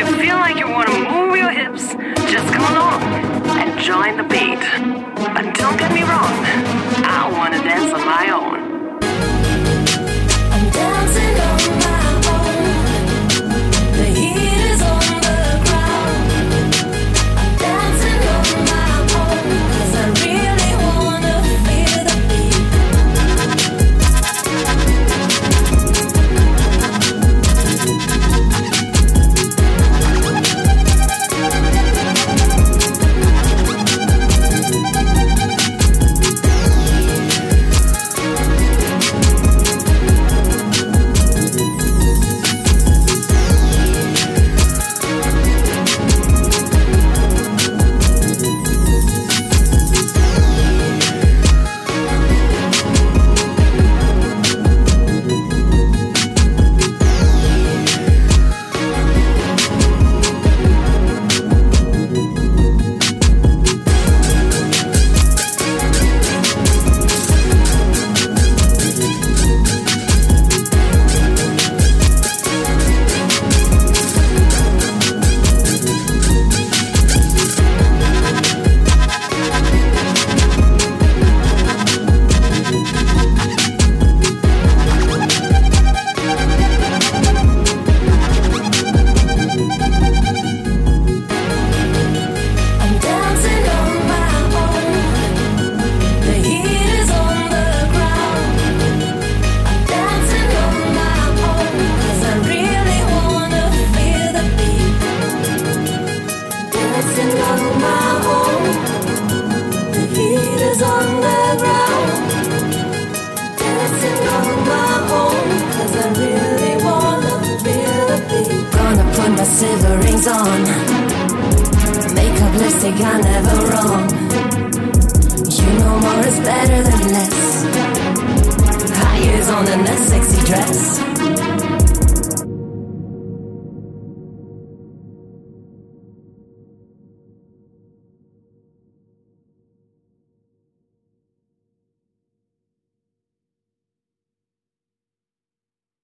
you feel like you want to move your hips, just come along and join the beat. But don't get me wrong, silver rings on. Makeup lipstick, I never wrong. You know more is better than less. High heels on and that sexy dress.